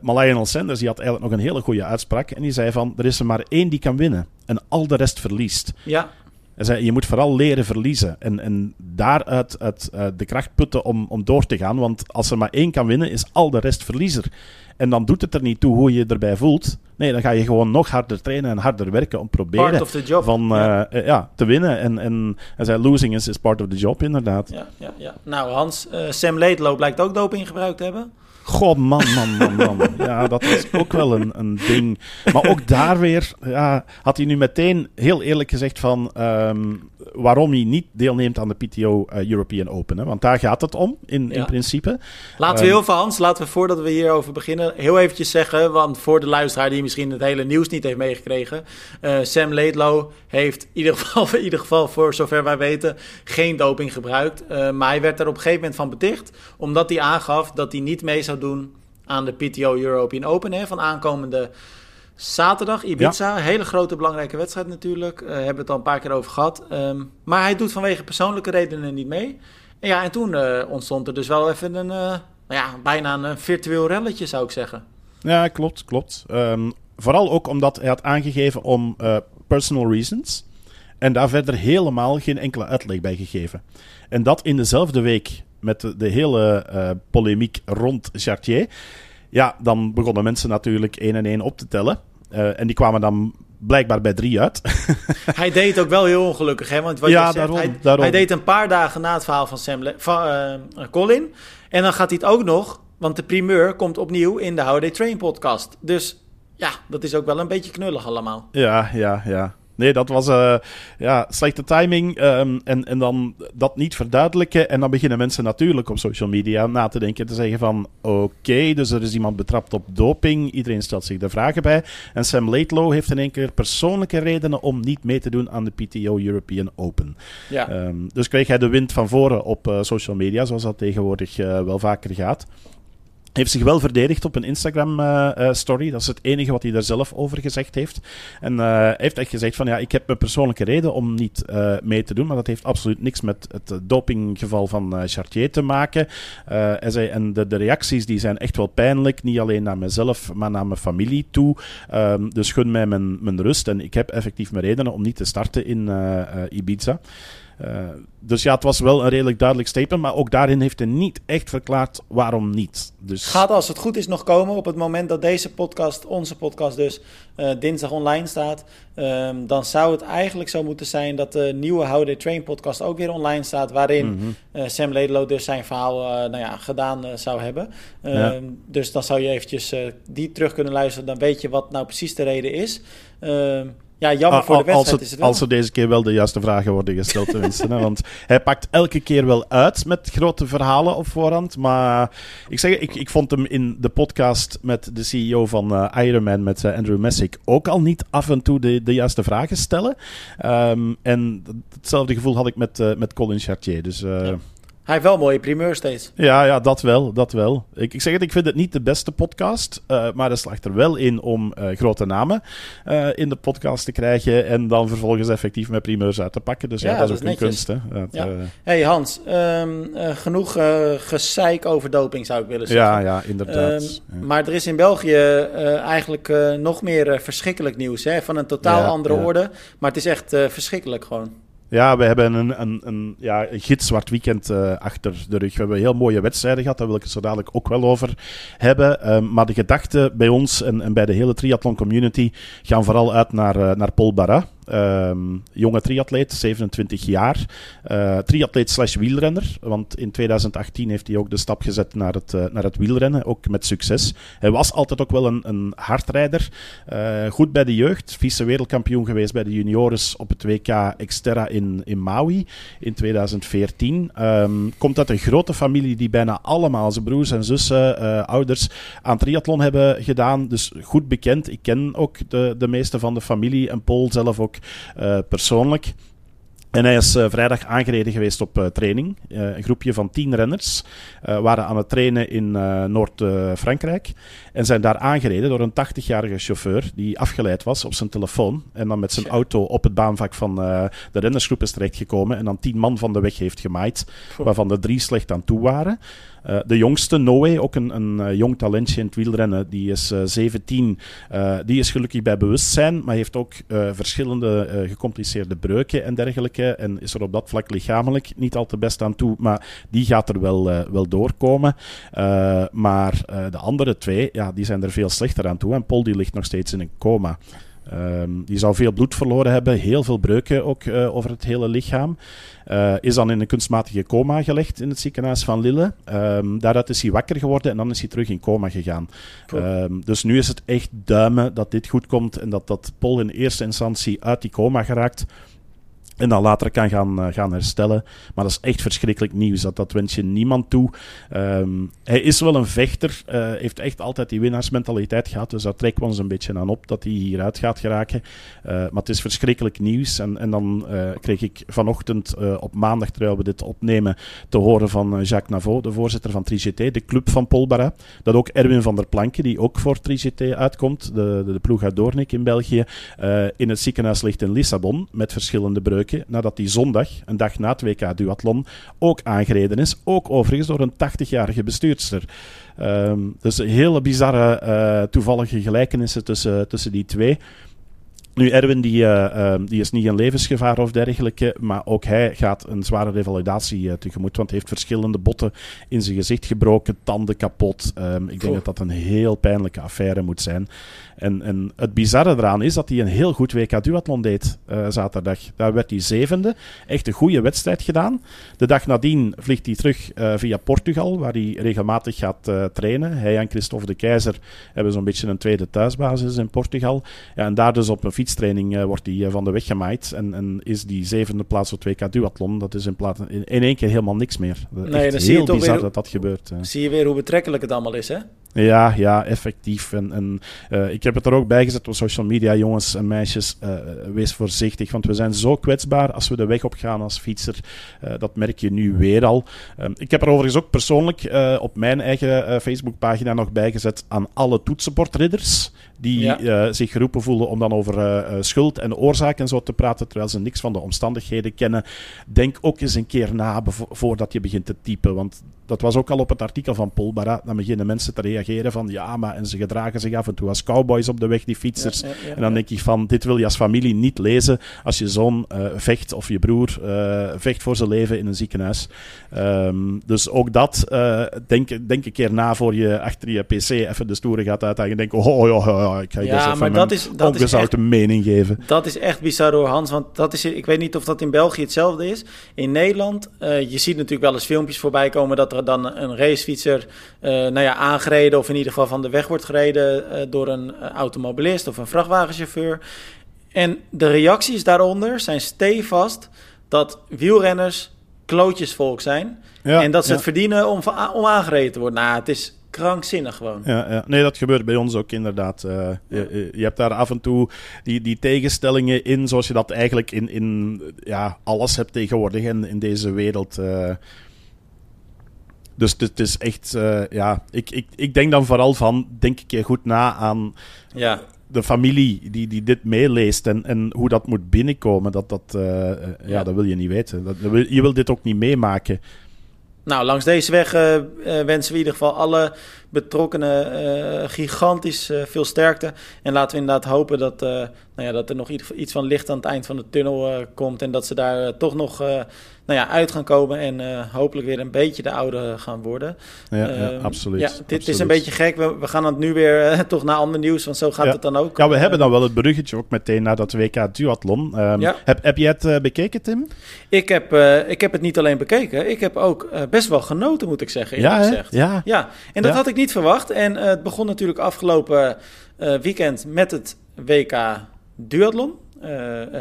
maar Lionel Sanders die had eigenlijk nog een hele goede uitspraak en die zei van, er is er maar één die kan winnen en al de rest verliest. Ja. Hij zei, je moet vooral leren verliezen. En, en daaruit uit, uh, de kracht putten om, om door te gaan. Want als er maar één kan winnen, is al de rest verliezer. En dan doet het er niet toe hoe je je erbij voelt. Nee, dan ga je gewoon nog harder trainen en harder werken om proberen Van, ja. Uh, ja. te winnen. En, en hij zei, losing is, is part of the job, inderdaad. Ja, ja, ja. Nou, Hans, uh, Sam Laidlow blijkt ook doping gebruikt te hebben. God, man, man, man, man. Ja, dat was ook wel een, een ding. Maar ook daar weer ja, had hij nu meteen heel eerlijk gezegd van... Um, waarom hij niet deelneemt aan de PTO uh, European Open. Hè? Want daar gaat het om, in, in principe. Laten we ehm, heel veel, Hans, laten we voordat we hierover beginnen... heel eventjes zeggen, want voor de luisteraar die misschien het hele nieuws niet heeft meegekregen... Uh, Sam Laidlow heeft in ieder, geval, in ieder geval, voor zover wij weten, geen doping gebruikt. Uh, maar hij werd er op een gegeven moment van beticht... omdat hij aangaf dat hij niet mee zou doen aan de PTO European Open... Hè, van aankomende Zaterdag Ibiza, hele grote belangrijke wedstrijd natuurlijk. Uh, hebben we het al een paar keer over gehad. Um, maar hij doet vanwege persoonlijke redenen niet mee. En ja, en toen uh, ontstond er dus wel even een, uh, nou ja, bijna een virtueel relletje zou ik zeggen. Ja, klopt, klopt. Um, vooral ook omdat hij had aangegeven om personal reasons. En daar verder helemaal geen enkele uitleg bij gegeven. En dat in dezelfde week met de, de hele polemiek rond Chartier. Ja, dan begonnen mensen natuurlijk één en één op te tellen. Uh, en die kwamen dan blijkbaar bij drie uit. hij deed ook wel heel ongelukkig, hè? Want wat ja, je zegt, daarom, hij, daarom. hij, deed een paar dagen na het verhaal van, Sam van uh, Colin. En dan gaat hij het ook nog, want de primeur komt opnieuw in de How They Train podcast. Dus ja, dat is ook wel een beetje knullig allemaal. Ja, ja, ja. Nee, dat was uh, ja, slechte timing. Um, en, en dan dat niet verduidelijken. En dan beginnen mensen natuurlijk op social media na te denken. Te zeggen van, oké, dus er is iemand betrapt op doping. Iedereen stelt zich de vragen bij. En Sam Laidlow heeft in één keer persoonlijke redenen om niet mee te doen aan de PTO European Open. Ja. Um, dus kreeg hij de wind van voren op uh, social media, zoals dat tegenwoordig uh, wel vaker gaat heeft zich wel verdedigd op een Instagram-story. Uh, dat is het enige wat hij daar zelf over gezegd heeft. En uh, heeft echt gezegd van ja, ik heb mijn persoonlijke reden om niet mee te doen, maar dat heeft absoluut niks met het dopinggeval van Chartier te maken. en de, de, reacties die zijn echt wel pijnlijk, niet alleen naar mezelf, maar naar mijn familie toe. Um, dus gun mij mijn, mijn rust en ik heb effectief mijn redenen om niet te starten in Ibiza. Uh, dus ja, het was wel een redelijk duidelijk statement. Maar ook daarin heeft hij niet echt verklaard waarom niet. Dus... Gaat als het goed is nog komen op het moment dat deze podcast, onze podcast dus, uh, dinsdag online staat. Um, dan zou het eigenlijk zo moeten zijn dat de nieuwe How They Train podcast ook weer online staat. Waarin mm -hmm. uh, Sam Ledlow dus zijn verhaal nou ja, gedaan zou hebben. Um, ja. Dus dan zou je eventjes die terug kunnen luisteren. Dan weet je wat nou precies de reden is. Um, ja, jammer voor de wedstrijd als het, is het Als er deze keer wel de juiste vragen worden gesteld, tenminste. hè, want hij pakt elke keer wel uit met grote verhalen op voorhand. Maar ik zeg, ik, ik vond hem in de podcast met de CEO van uh, Ironman, met uh, Andrew Messick, ook al niet af en toe de, de juiste vragen stellen. Um, en hetzelfde gevoel had ik met, uh, met Colin Chartier. Dus... Ja. Hij heeft wel mooie primeur steeds. Ja, ja dat wel. Dat wel. Ik, ik zeg het, ik vind het niet de beste podcast. Uh, maar er slaagt er wel in om uh, grote namen uh, in de podcast te krijgen. En dan vervolgens effectief met primeurs uit te pakken. Dus ja, ja dat, dat, is ook een kunst. Hè? Dat, ja. hey Hans, um, genoeg gezeik over doping zou ik willen zeggen. Ja, ja inderdaad. Um, ja. Maar er is in België eigenlijk nog meer verschrikkelijk nieuws. Hè? Van een totaal andere orde. Maar het is echt verschrikkelijk gewoon. Ja, we hebben een, een, een, ja, een gitzwart weekend uh, achter de rug. We hebben heel mooie wedstrijden gehad, daar wil ik het zo dadelijk ook wel over hebben. Um, maar de gedachten bij ons en, en bij de hele triathlon community gaan vooral uit naar, uh, naar Paul Barra. Um, jonge triatleet, 27 jaar. Uh, triatleet slash wielrenner. Want in 2018 heeft hij ook de stap gezet naar het, uh, naar het wielrennen. Ook met succes. Hij was altijd ook wel een, een hardrijder. Uh, goed bij de jeugd. Vice wereldkampioen geweest bij de juniores op het WK Xterra in, in Maui in 2014. Um, ehm, komt uit een grote familie die bijna allemaal, zijn broers en zussen, ouders, aan triathlon hebben gedaan. Dus goed bekend. Ik ken ook de, de meeste van de familie en Paul zelf ook uh, persoonlijk. En hij is uh, vrijdag aangereden geweest op uh, training. Uh, een groepje van tien renners waren aan het trainen in Noord-Frankrijk. en zijn daar aangereden door een 80-jarige chauffeur die afgeleid was op zijn telefoon. En dan met zijn auto op het baanvak van de rennersgroep is terechtgekomen. En dan tien man van de weg heeft gemaaid, waarvan er drie slecht aan toe waren. Uh, de jongste, Noé, ook een, een uh, jong talentje in het wielrennen, die is uh, 17. die is gelukkig bij bewustzijn, maar heeft ook verschillende gecompliceerde breuken en dergelijke. En is er op dat vlak lichamelijk niet al te best aan toe, maar die gaat er wel, wel doorkomen. maar de andere twee, ja, die zijn er veel slechter aan toe. En Paul die ligt nog steeds in een coma. Um, die zou veel bloed verloren hebben, heel veel breuken ook uh, over het hele lichaam. Uh, is dan in een kunstmatige coma gelegd in het ziekenhuis van Lille. Um, daaruit is hij wakker geworden en dan is hij terug in coma gegaan. Um, dus nu is het echt duimen dat dit goed komt en dat, dat Paul in eerste instantie uit die coma geraakt. En dan later kan gaan, uh, gaan herstellen. Maar dat is echt verschrikkelijk nieuws. Dat, dat wens je niemand toe. Um, hij is wel een vechter. Uh, heeft echt altijd die winnaarsmentaliteit gehad. Dus daar trekken we ons een beetje aan op dat hij hieruit gaat geraken. Uh, maar het is verschrikkelijk nieuws. En, en dan kreeg ik vanochtend op maandag, terwijl we dit opnemen, te horen van Jacques Navot, de voorzitter van Trigité, de club van Polbara. Dat ook Erwin van der Planken, die ook voor Trigité uitkomt, de, de, de ploeg uit Doornik in België, in het ziekenhuis ligt in Lissabon met verschillende breuken nadat hij zondag, een dag na het WK Duathlon, ook aangereden is. Ook overigens door een 80-jarige bestuurster. Um, dus hele bizarre uh, toevallige gelijkenissen tussen, tussen die twee. Nu, Erwin die, uh, die is niet in levensgevaar of dergelijke, maar ook hij gaat een zware revalidatie uh, tegemoet, want hij heeft verschillende botten in zijn gezicht gebroken, tanden kapot. Um, ik denk dat dat een heel pijnlijke affaire moet zijn. En, en het bizarre eraan is dat hij een heel goed WK duathlon deed uh, zaterdag. Daar werd hij zevende. Echt een goede wedstrijd gedaan. De dag nadien vliegt hij terug via Portugal, waar hij regelmatig gaat trainen. Hij en Christophe de Keizer hebben zo'n beetje een tweede thuisbasis in Portugal. Ja, en daar dus op een fietstraining wordt hij van de weg gemaaid. En, en, is die zevende plaats op WK duathlon. Dat is in, plaats, in, in één keer helemaal niks meer. Nee, dan je toch weer, dat dat gebeurt. Zie je weer hoe betrekkelijk het allemaal is, hè? Ja, ja, effectief. En, en uh, ik heb het er ook bij gezet op social media, jongens en meisjes. Uh, wees voorzichtig, want we zijn zo kwetsbaar als we de weg op gaan als fietser. Uh, dat merk je nu weer al. Um, ik heb er overigens ook persoonlijk op mijn eigen Facebookpagina nog bijgezet aan alle toetsenbordridders die ja. uh, zich geroepen voelen om dan over uh, schuld en oorzaak en zo te praten, terwijl ze niks van de omstandigheden kennen. Denk ook eens een keer na voordat je begint te typen, want dat was ook al op het artikel van Polbara. Dan beginnen mensen te reageren van ja, maar en ze gedragen zich af en toe als cowboys op de weg, die fietsers. Ja, ja, en dan denk ik van, dit wil je als familie niet lezen als je zoon uh, vecht of je broer vecht voor zijn leven in een ziekenhuis. Um, dus ook dat, denk, denk een keer na voor je achter je pc even de stoere gaat uit en je denkt, oh, oh, ik ga je ja, dus maar dat is, dat is echt, mening geven. Dat is echt bizar hoor, Hans, want dat is, ik weet niet of dat in België hetzelfde is. In Nederland, je ziet natuurlijk wel eens filmpjes voorbij komen dat er dan een racefietser uh, nou ja, aangereden of in ieder geval van de weg wordt gereden uh, door een automobilist of een vrachtwagenchauffeur. En de reacties daaronder zijn stevast dat wielrenners klootjesvolk zijn. Ja, en dat ze ja. het verdienen om, om aangereden te worden. Nou, het is krankzinnig gewoon. Ja, ja. Nee, dat gebeurt bij ons ook inderdaad. Uh, je, je, hebt daar af en toe die, die tegenstellingen in, zoals je dat eigenlijk in, in ja, alles hebt tegenwoordig in, in deze wereld. Uh, dus het is echt, uh, ja, ik, ik, ik denk dan vooral van, denk ik goed na aan ja. de familie die, die dit meeleest en, en hoe dat moet binnenkomen. Dat, dat, ja, ja, dat wil je niet weten. Dat, wil, je wil dit ook niet meemaken. Nou, langs deze weg uh, wensen we in ieder geval alle betrokkenen uh, gigantisch veel sterkte. En laten we inderdaad hopen dat, nou ja, dat er nog iets van licht aan het eind van de tunnel komt. En dat ze daar toch nog nou ja, uit gaan komen en uh, hopelijk weer een beetje de oude gaan worden. Ja, ja ehm, absoluut. Ja, dit is een beetje gek. We, we gaan het nu weer uh, toch naar ander nieuws, want zo gaat het dan ook. Ja, we hebben dan wel het bruggetje ook meteen naar dat WK Duathlon. Um, heb, heb jij het uh, bekeken, Tim? Ik heb, ik heb het niet alleen bekeken, ik heb ook best wel genoten, moet ik zeggen. Ja, gezegd. ja. ja, en dat had ik niet verwacht. En het begon natuurlijk afgelopen weekend met het WK Duathlon,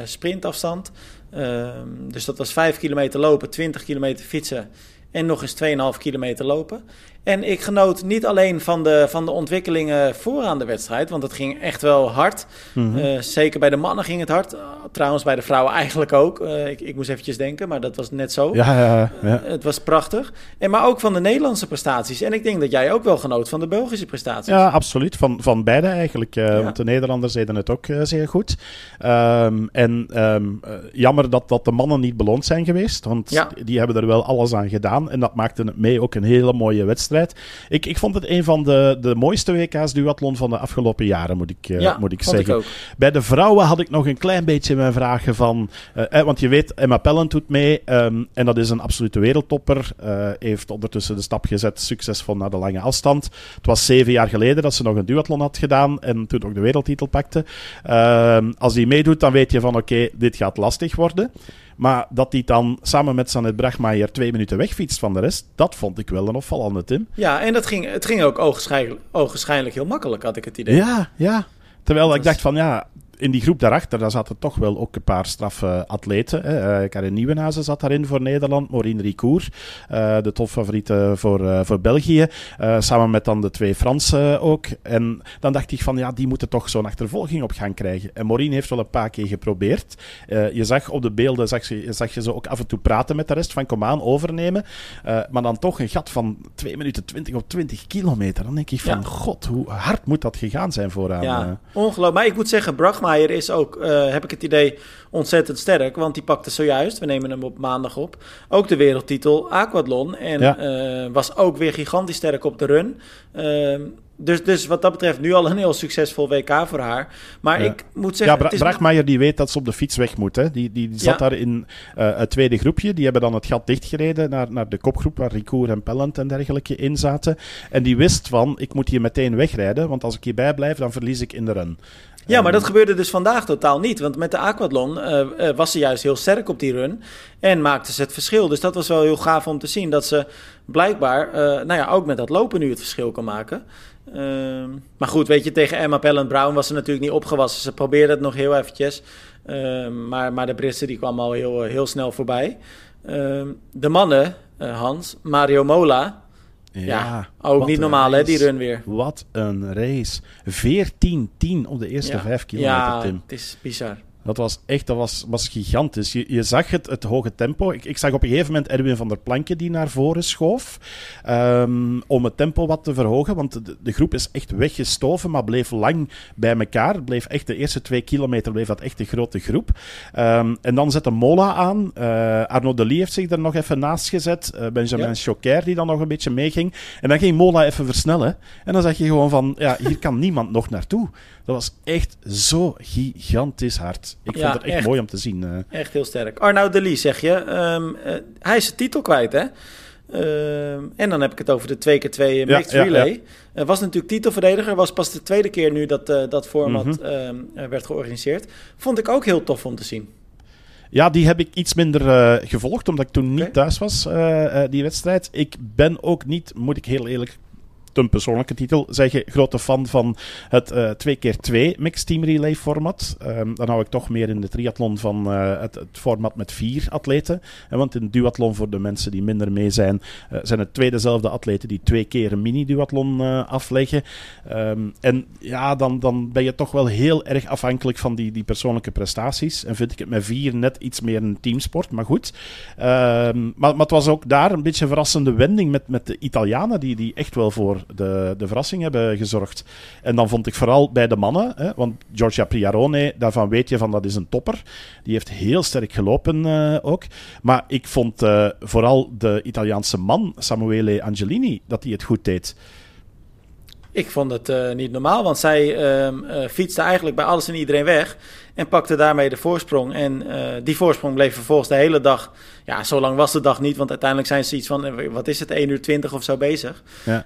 sprintafstand. Ehm, dus dat was 5 kilometer lopen, 20 kilometer fietsen en nog eens 2,5 kilometer lopen. En ik genoot niet alleen van de, van de ontwikkelingen vooraan de wedstrijd, want het ging echt wel hard. Mhm. Eh, zeker bij de mannen ging het hard. trouwens, bij de vrouwen eigenlijk ook. Uh, ik, ik moest eventjes denken, maar dat was net zo. Ja, ja, ja. het was prachtig. En, maar ook van de Nederlandse prestaties. En ik denk dat jij ook wel genoot van de Belgische prestaties. Ja, absoluut. Van, van beide eigenlijk. Want de Nederlanders deden het ook zeer goed. Um, en um, jammer dat, dat de mannen niet beloond zijn geweest. Want die hebben er wel alles aan gedaan. En dat maakte het mee ook een hele mooie wedstrijd. Ik, ik vond het een van de, de mooiste WK's duathlon van de afgelopen jaren, moet ik, uh, moet ik zeggen. Bij de vrouwen had ik nog een klein beetje mijn vragen van... Uh, want je weet, Emma Pellen doet mee. Um, en dat is een absolute wereldtopper. Uh, heeft ondertussen de stap gezet, succesvol naar de lange afstand. Het was zeven jaar geleden dat ze nog een duathlon had gedaan. En toen ook de wereldtitel pakte. Uh, als die meedoet, dan weet je van oké, dit gaat lastig worden. Maar dat hij dan samen met Sanet Brachmeijer twee minuten wegfietst van de rest, dat vond ik wel een opvallende, Tim. Ja, en dat ging, het ging ook ogenschijnlijk, heel makkelijk, had ik het idee. Ja, ja. Terwijl ik dacht van ja, in die groep daarachter, daar zaten toch wel ook een paar straffe atleten. Hè. Uh, Karin Nieuwenhuizen zat daarin voor Nederland. Maureen Ricoeur, uh, de topfavoriete voor, uh, voor België. samen met dan de twee Fransen ook. En dan dacht ik van, ja, die moeten toch zo'n achtervolging op gang krijgen. En Maureen heeft wel een paar keer geprobeerd. je zag op de beelden, zag je, zag je ze ook af en toe praten met de rest van, kom aan, overnemen. maar dan toch een gat van 2 minuten 20 of 20 kilometer. Dan denk ik van, god, hoe hard moet dat gegaan zijn vooraan? Ja, ongelooflijk. Maar ik moet zeggen, Brachma Maier is ook, uh, heb ik het idee, ontzettend sterk. Want die pakte zojuist, we nemen hem op maandag op, ook de wereldtitel Aquathlon. En uh, was ook weer gigantisch sterk op de run. Uh, dus, dus wat dat betreft nu al een heel succesvol WK voor haar. Maar ik moet zeggen... Ja, Bra die weet dat ze op de fiets weg moet. Hè. Die, die, zat daar in uh, het tweede groepje. Die hebben dan het gat dichtgereden naar, naar de kopgroep waar Ricoeur en Pellant en dergelijke in zaten. En die wist van, ik moet hier meteen wegrijden, want als ik hierbij blijf, dan verlies ik in de run. Ja, maar dat gebeurde dus vandaag totaal niet. Want met de aquathlon uh, was ze juist heel sterk op die run. En maakte ze het verschil. Dus dat was wel heel gaaf om te zien. Dat ze blijkbaar, uh, nou ja, ook met dat lopen nu het verschil kan maken. Ehm, maar goed, weet je, tegen Emma Pellen Brown was ze natuurlijk niet opgewassen. Ze probeerde het nog heel eventjes. Ehm, maar, maar de Britse die kwam al heel, heel snel voorbij. Ehm, de mannen, Hans, Mario Mola, ja, ook niet normaal hè, die run weer. Wat een race. 14-10 op de eerste vijf kilometer, ja, Tim. het is bizar. Dat was echt dat was, was gigantisch. Je, je zag het, het hoge tempo. Ik, ik zag op een gegeven moment Erwin van der Planken die naar voren schoof. Um, om het tempo wat te verhogen. Want de, de, groep is echt weggestoven, maar bleef lang bij elkaar. Bleef echt de eerste twee kilometer bleef dat echt een grote groep. Um, en dan zette Mola aan. Uh, Arno Delis heeft zich er nog even naast gezet. Uh, Benjamin ja. Choquer die dan nog een beetje meeging. En dan ging Mola even versnellen. En dan zag je gewoon van, ja, hier kan niemand nog naartoe. Dat was echt zo gigantisch hard. Ik vond het echt, mooi om te zien. Uh. Echt heel sterk. Arnoud Delis, zeg je. Um, uh, hij is de titel kwijt, hè? Uh, en dan heb ik het over de 2x2 mixed ja, relay. Ja, was natuurlijk titelverdediger. Was pas de tweede keer nu dat uh, dat format mm -hmm. werd georganiseerd. Vond ik ook heel tof om te zien. Ja, die heb ik iets minder gevolgd, omdat ik toen niet thuis was, die wedstrijd. Ik ben ook niet, moet ik heel eerlijk een persoonlijke titel, zeg je grote fan van het uh, 2x2 mixed team relay format. Um, dan hou ik toch meer in de triathlon van uh, het, het, format met vier atleten. En want in duathlon, voor de mensen die minder mee zijn, uh, zijn het twee dezelfde atleten die twee keer een mini-duathlon afleggen. Um, en ja, dan, dan ben je toch wel heel erg afhankelijk van die, die persoonlijke prestaties. En vind ik het met vier net iets meer een teamsport, maar goed. Um, maar, maar het was ook daar een beetje een verrassende wending met, met de Italianen, die, die echt wel voor de, de verrassing hebben gezorgd. En dan vond ik vooral bij de mannen, hè, want Giorgia Priarone, daarvan weet je van dat is een topper. Die heeft heel sterk gelopen uh, ook. Maar ik vond uh, vooral de Italiaanse man, Samuele Angelini, dat hij het goed deed. ik vond het niet normaal, want zij uh, fietste eigenlijk bij alles en iedereen weg. En pakte daarmee de voorsprong. En die voorsprong bleef vervolgens de hele dag. Ja, zo lang was de dag niet, want uiteindelijk zijn ze iets van, wat is het, 1 uur 20 of zo bezig. Ja.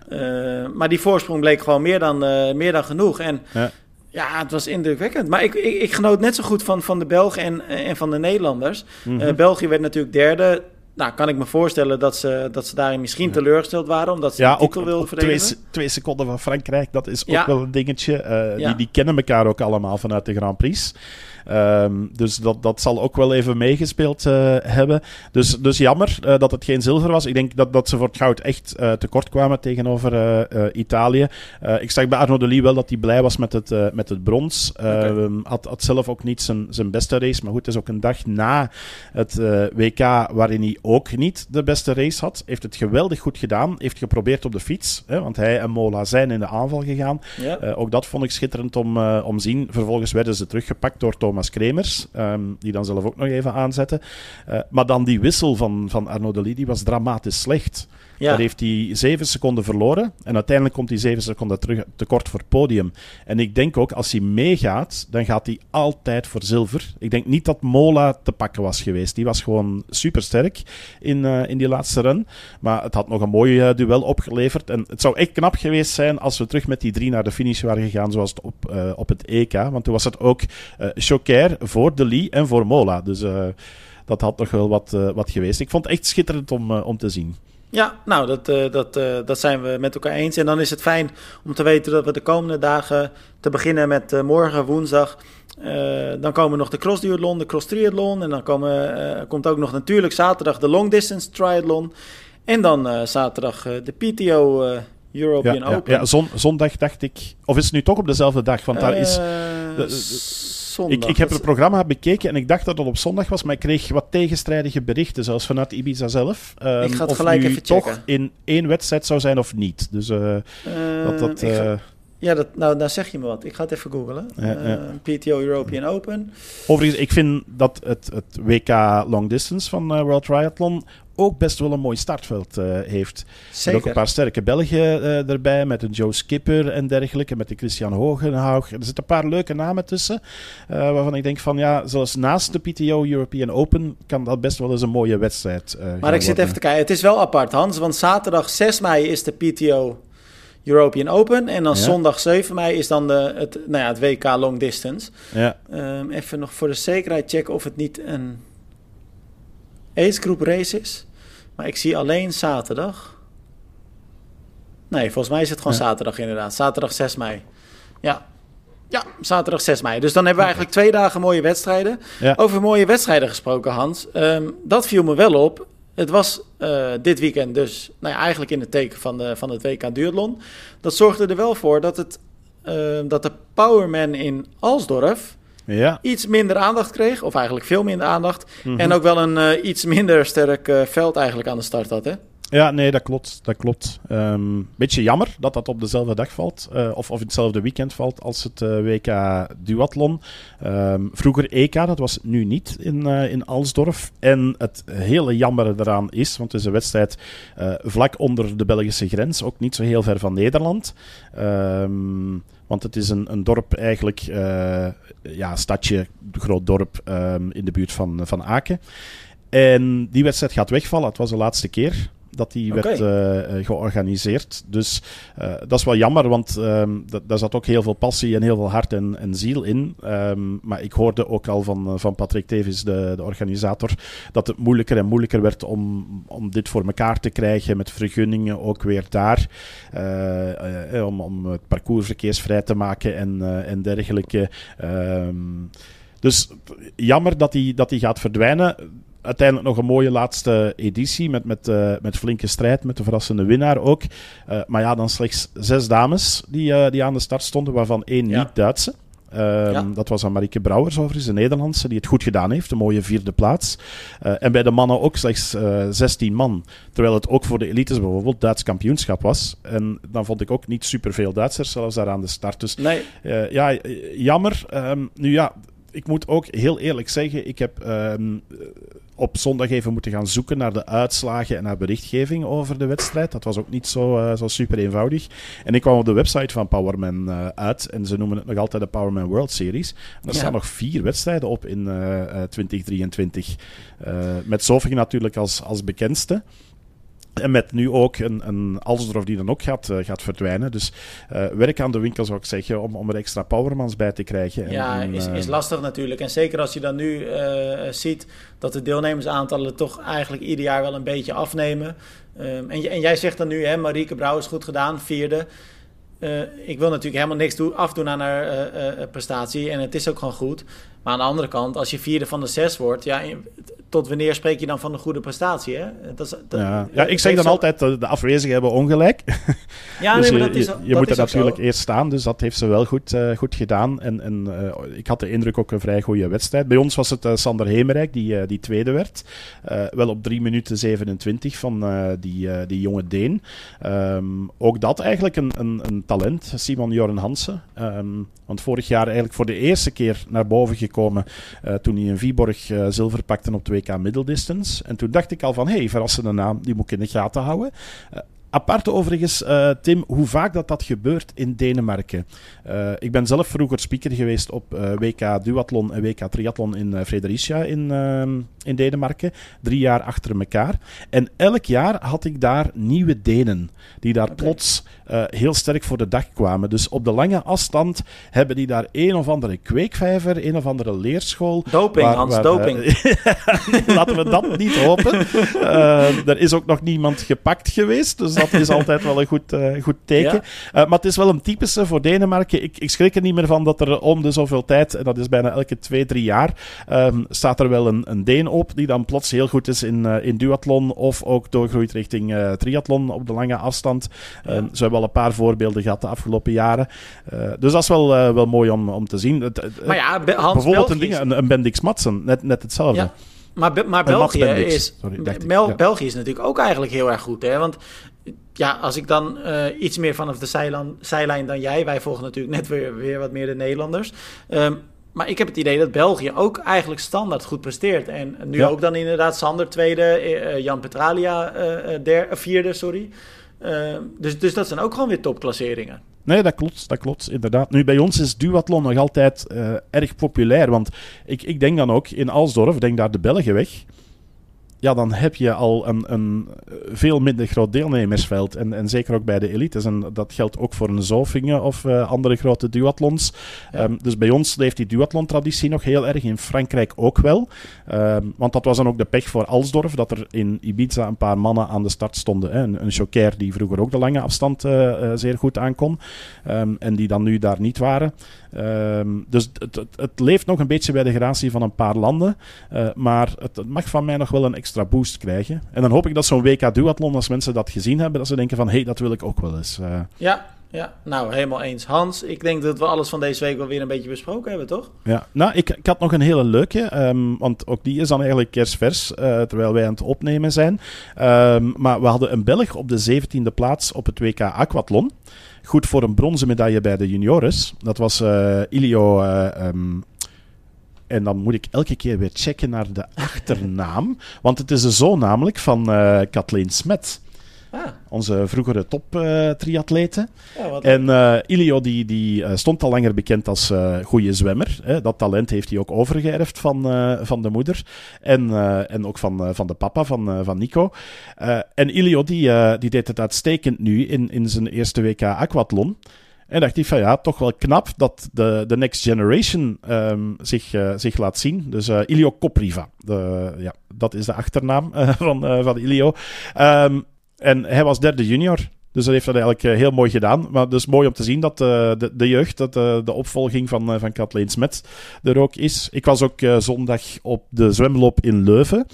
maar die voorsprong bleek gewoon meer dan, meer dan genoeg. En ja. Ja, het was indrukwekkend. Maar ik, ik, ik, genoot net zo goed van, van de Belgen en, en van de Nederlanders. Mm België werd natuurlijk derde. Nou, kan ik me voorstellen dat ze, dat ze daarin misschien teleurgesteld waren, omdat ze ja, de titel wilden verdedigen. Twee, twee seconden van Frankrijk, dat is ook wel een dingetje. Uh, die, die kennen elkaar ook allemaal vanuit de Grand Prix. Ehm, dus dat, dat zal ook wel even meegespeeld uh, hebben. Dus, dus jammer uh, dat het geen zilver was. Ik denk dat, dat ze voor het goud echt uh, tekort kwamen tegenover Italië. ik zag bij Arno de Lee wel dat hij blij was met het, met het brons. Okay. Ehm, had, had zelf ook niet zijn, zijn beste race. Maar goed, het is ook een dag na het WK waarin hij ook niet de beste race had. Heeft het geweldig goed gedaan. Heeft geprobeerd op de fiets. Hè, want hij en Mola zijn in de aanval gegaan. Ja. ook dat vond ik schitterend om, om zien. Vervolgens werden ze teruggepakt door Thomas Thomas Kremers, ehm, die dan zelf ook nog even aanzetten. Uh, maar dan die wissel van, van Arnaud Delis, die was dramatisch slecht. Daar heeft hij zeven seconden verloren. En uiteindelijk komt hij zeven seconden terug tekort voor het podium. En ik denk ook, als hij meegaat, dan gaat hij altijd voor zilver. Ik denk niet dat Mola te pakken was geweest. Die was gewoon supersterk in, uh, in die laatste run. Maar het had nog een mooi uh, duel opgeleverd. En het zou echt knap geweest zijn als we terug met die drie naar de finish waren gegaan, zoals op, uh, op het EK. Want toen was het ook Choquer voor De Lee en voor Mola. Dus dat had nog wel wat, wat geweest. Ik vond het echt schitterend om, om te zien. Ja, nou, dat, uh, dat, uh, dat zijn we met elkaar eens. En dan is het fijn om te weten dat we de komende dagen, te beginnen met uh, morgen woensdag, dan komen nog de cross duathlon, de cross triathlon. En dan komen, komt ook nog natuurlijk zaterdag de long distance triathlon. En dan zaterdag de PTO European Open. Ja, zon, zondag dacht ik, of is het nu toch op dezelfde dag? Want daar is... Ik, ik heb het programma bekeken en ik dacht dat het op zondag was, maar ik kreeg wat tegenstrijdige berichten, zelfs vanuit Ibiza zelf. Um, ik ga het gelijk even checken. toch in één wedstrijd zou zijn of niet. Dus uh, dat... dat uh, ja, dat, nou, daar zeg je me wat. Ik ga het even googlen. Ja, ja. Uh, PTO European Open. Overigens, ik vind dat het, het WK Long Distance van uh, World Triathlon ook best wel een mooi startveld uh, heeft. Zeker. ook een paar sterke Belgen uh, erbij, met een Joe Skipper en dergelijke, met de Christian Hogenhaug. Er zitten een paar leuke namen tussen, uh, waarvan ik denk van ja, zelfs naast de PTO European Open kan dat best wel eens een mooie wedstrijd Maar ik zit even te kijken, het is wel apart Hans, want zaterdag 6 mei is de PTO European Open. En dan zondag 7 mei is dan de, het, nou ja, het WK Long Distance. Ja. Um, even nog voor de zekerheid checken of het niet een ace group race is. Maar ik zie alleen zaterdag. Nee, volgens mij is het gewoon zaterdag inderdaad. Zaterdag 6 mei. Ja. Ja, zaterdag 6 mei. Dus dan hebben we eigenlijk twee dagen mooie wedstrijden. Over mooie wedstrijden gesproken, Hans. Um, dat viel me wel op. Het was uh, dit weekend dus nou ja, eigenlijk in het teken van, de, van het WK Duurlon. Dat zorgde er wel voor dat, het, uh, dat de Powerman in Alsdorf ja. iets minder aandacht kreeg. Of eigenlijk veel minder aandacht. Mhm. En ook wel een uh, iets minder sterk uh, veld eigenlijk aan de start had, hè? Ja, nee, dat klopt. Dat klopt. Um, beetje jammer dat dat op dezelfde dag valt. Uh, of, of hetzelfde weekend valt als het uh, WK Duathlon. Um, vroeger EK, dat was nu niet in, uh, in Alsdorf. En het hele jammer eraan is, want het is een wedstrijd vlak onder de Belgische grens. Ook niet zo heel ver van Nederland. Um, want het is een, een dorp eigenlijk, uh, ja, stadje, groot dorp um, in de buurt van, van Aken. En die wedstrijd gaat wegvallen. Het was de laatste keer dat die werd uh, georganiseerd. Dus uh, dat is wel jammer, want um, daar zat ook heel veel passie en heel veel hart en, en ziel in. Um, maar ik hoorde ook al van, van Patrick Tevis, de, de organisator, dat het moeilijker en moeilijker werd om, om dit voor elkaar te krijgen met vergunningen ook weer daar. Uh, om, om het parcours verkeersvrij te maken en, en dergelijke. Um, dus jammer dat die, dat die gaat verdwijnen uiteindelijk nog een mooie laatste editie met, met, uh, met flinke strijd, met de verrassende winnaar ook. Uh, maar ja, dan slechts zes dames die, uh, die aan de start stonden, waarvan één niet Duitse. Um, ja. Dat was aan Marieke Brouwers overigens, een Nederlandse, die het goed gedaan heeft. Een mooie vierde plaats. Uh, en bij de mannen ook slechts uh, 16 man. Terwijl het ook voor de elites bijvoorbeeld Duits kampioenschap was. En dan vond ik ook niet superveel Duitsers zelfs daar aan de start. Dus nee. uh, ja, jammer. Um, nu ja, ik moet ook heel eerlijk zeggen, ik heb um, op zondag even moeten gaan zoeken naar de uitslagen en naar berichtgeving over de wedstrijd. Dat was ook niet zo, zo super eenvoudig. En ik kwam op de website van Powerman uit en ze noemen het nog altijd de Powerman World Series. En er staan nog vier wedstrijden op in 2023. met Sofie natuurlijk als, als bekendste. En met nu ook een, een Alsdorf die dan ook gaat, uh, gaat verdwijnen. Dus uh, werk aan de winkel zou ik zeggen om, om er extra powermans bij te krijgen. En, ja, is, is eh, lastig natuurlijk. En zeker als je dan nu ziet dat de deelnemersaantallen toch eigenlijk ieder jaar wel een beetje afnemen. Um, en, en, jij zegt dan nu, hè, Marieke Brouw is goed gedaan, vierde. ik wil natuurlijk helemaal niks doen, afdoen aan haar prestatie. En het is ook gewoon goed. Maar aan de andere kant, als je vierde van de zes wordt, ja, tot wanneer spreek je dan van een goede prestatie? Hè? Dat is, dat, ja. ja, ik zeg dan altijd, de afwezigen hebben ongelijk. Ja, dus nee, maar dat is, je, je moet er natuurlijk eerst staan, dus dat heeft ze wel goed, uh, goed gedaan. En, en uh, ik had de indruk ook een vrij goede wedstrijd. Bij ons was het uh, Sander Hemerijk die, die tweede werd. wel op 3 minuten 27 van die, die jonge Deen. Um, ook dat eigenlijk een, een, een talent, Simon Joren Hansen. Um, want vorig jaar eigenlijk voor de eerste keer naar boven gekomen toen hij in Viborg zilver pakte op 2K middeldistance. En toen dacht ik al van, hé, hey, verrassende naam, die moet ik in de gaten houden. Apart overigens, uh, Tim, hoe vaak dat, dat gebeurt in Denemarken. Uh, ik ben zelf vroeger speaker geweest op uh, eh, WK Duathlon en WK Triathlon in Fredericia in, ehm, in Denemarken. Drie jaar achter elkaar. En elk jaar had ik daar nieuwe Denen. Die daar plots heel sterk voor de dag kwamen. Dus op de lange afstand hebben die daar een of andere kweekvijver, een of andere leerschool. Doping, waar, Hans, doping. laten we dat niet hopen. er is ook nog niemand gepakt geweest. Dus dat is altijd wel een goed, uh, goed teken. Uh, maar het is wel een typische voor Denemarken. Ik, ik schrik er niet meer van dat er om de zoveel tijd, en dat is bijna elke twee, drie jaar, um, staat er wel een, een Deen op die dan plots heel goed is in, uh, in duathlon of ook doorgroeit richting triathlon op de lange afstand. Ja. Um, ze hebben wel een paar voorbeelden gehad de afgelopen jaren. dus dat is wel, wel mooi om, om te zien. maar ja, Hans bijvoorbeeld een, ding, een, een Bendix Matsen, net, net hetzelfde. Ja. Maar, maar België, is, Sorry, België is natuurlijk ook eigenlijk heel erg goed. Hè? Want ja, als ik dan uh, iets meer vanaf de zijlijn, zijlijn dan jij, wij volgen natuurlijk net weer, weer wat meer de Nederlanders. Um, maar ik heb het idee dat België ook eigenlijk standaard goed presteert. En nu ja. ook dan inderdaad Sander tweede, uh, Jan Petralia uh, der, vierde, sorry. Ehm, dus, dus dat zijn ook gewoon weer topklasseringen. Nee, dat klopt, dat klopt, inderdaad. Nu, bij ons is duathlon nog altijd erg populair. Want ik, ik denk dan ook, in Alsdorf, denk daar de Belgen weg ja, dan heb je al een, een veel minder groot deelnemersveld. En, en zeker ook bij de elites. En dat geldt ook voor een Zofingen of uh, andere grote duathlons. Ja. Um, dus bij ons leeft die duathlon-traditie nog heel erg. In Frankrijk ook wel. Um, want dat was dan ook de pech voor Alsdorf. Dat er in Ibiza een paar mannen aan de start stonden. Hè. Een, een die vroeger ook de lange afstand uh, uh, zeer goed aankon. Um, en die dan nu daar niet waren. dus het, het, het, leeft nog een beetje bij de gratie van een paar landen. maar het, het mag van mij nog wel een extra boost krijgen. En dan hoop ik dat zo'n WK Duathlon, als mensen dat gezien hebben, dat ze denken van, hé, hey, dat wil ik ook wel eens. Uh... Ja, ja, nou, helemaal eens. Hans, ik denk dat we alles van deze week wel weer een beetje besproken hebben, toch? Ja, nou, ik, ik had nog een hele leuke, um, want ook die is dan eigenlijk kerstvers, uh, terwijl wij aan het opnemen zijn. Um, maar we hadden een Belg op de 17e plaats op het WK Aquathlon. Goed voor een bronzen medaille bij de juniores. Dat was uh, Ilio um, en dan moet ik elke keer weer checken naar de achternaam. Want het is de zoon namelijk van uh, Kathleen Smet. Ah. Onze vroegere top-triatlete. Uh, ja, en uh, Ilio die, die uh, stond al langer bekend als goede zwemmer. Hè. Dat talent heeft hij ook overgeërfd van, van de moeder. En, en ook van, van de papa, van, van Nico. en Ilio die, die deed het uitstekend nu in, in zijn eerste WK aquathlon. En dacht ik van ja, toch wel knap dat de, de next generation um, zich, uh, zich laat zien. Dus uh, Ilio Kopriva, de, ja, dat is de achternaam uh, van, van Ilio. Um, en hij was derde junior. Dus dat heeft dat eigenlijk heel mooi gedaan. Maar dus mooi om te zien dat de, de jeugd, dat de opvolging van, van Kathleen Smet er ook is. Ik was ook zondag op de zwemloop in Leuven.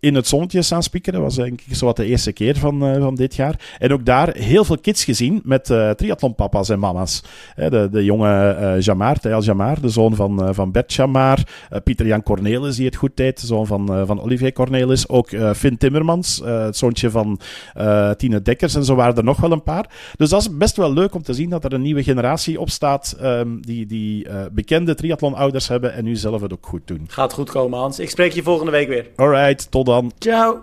In het zonnetje staan spieken. Dat was denk ik zo wat de eerste keer van, uh, van dit jaar. En ook daar heel veel kids gezien met uh, triathlonpapa's en mama's. de, de jonge uh, Jamar, Thijl Jamar, de zoon van, van Bert Jamar. Pieter-Jan Cornelis, die het goed deed, de zoon van, van Olivier Cornelis. Ook Finn Timmermans, het zoontje van Tine Dekkers. En zo waren er nog wel een paar. Dus dat is best wel leuk om te zien dat er een nieuwe generatie opstaat um, die, die bekende triathlonouders hebben en nu zelf het ook goed doen. Gaat goed komen, Hans. Ik spreek je volgende week weer. Tot dan. Ciao.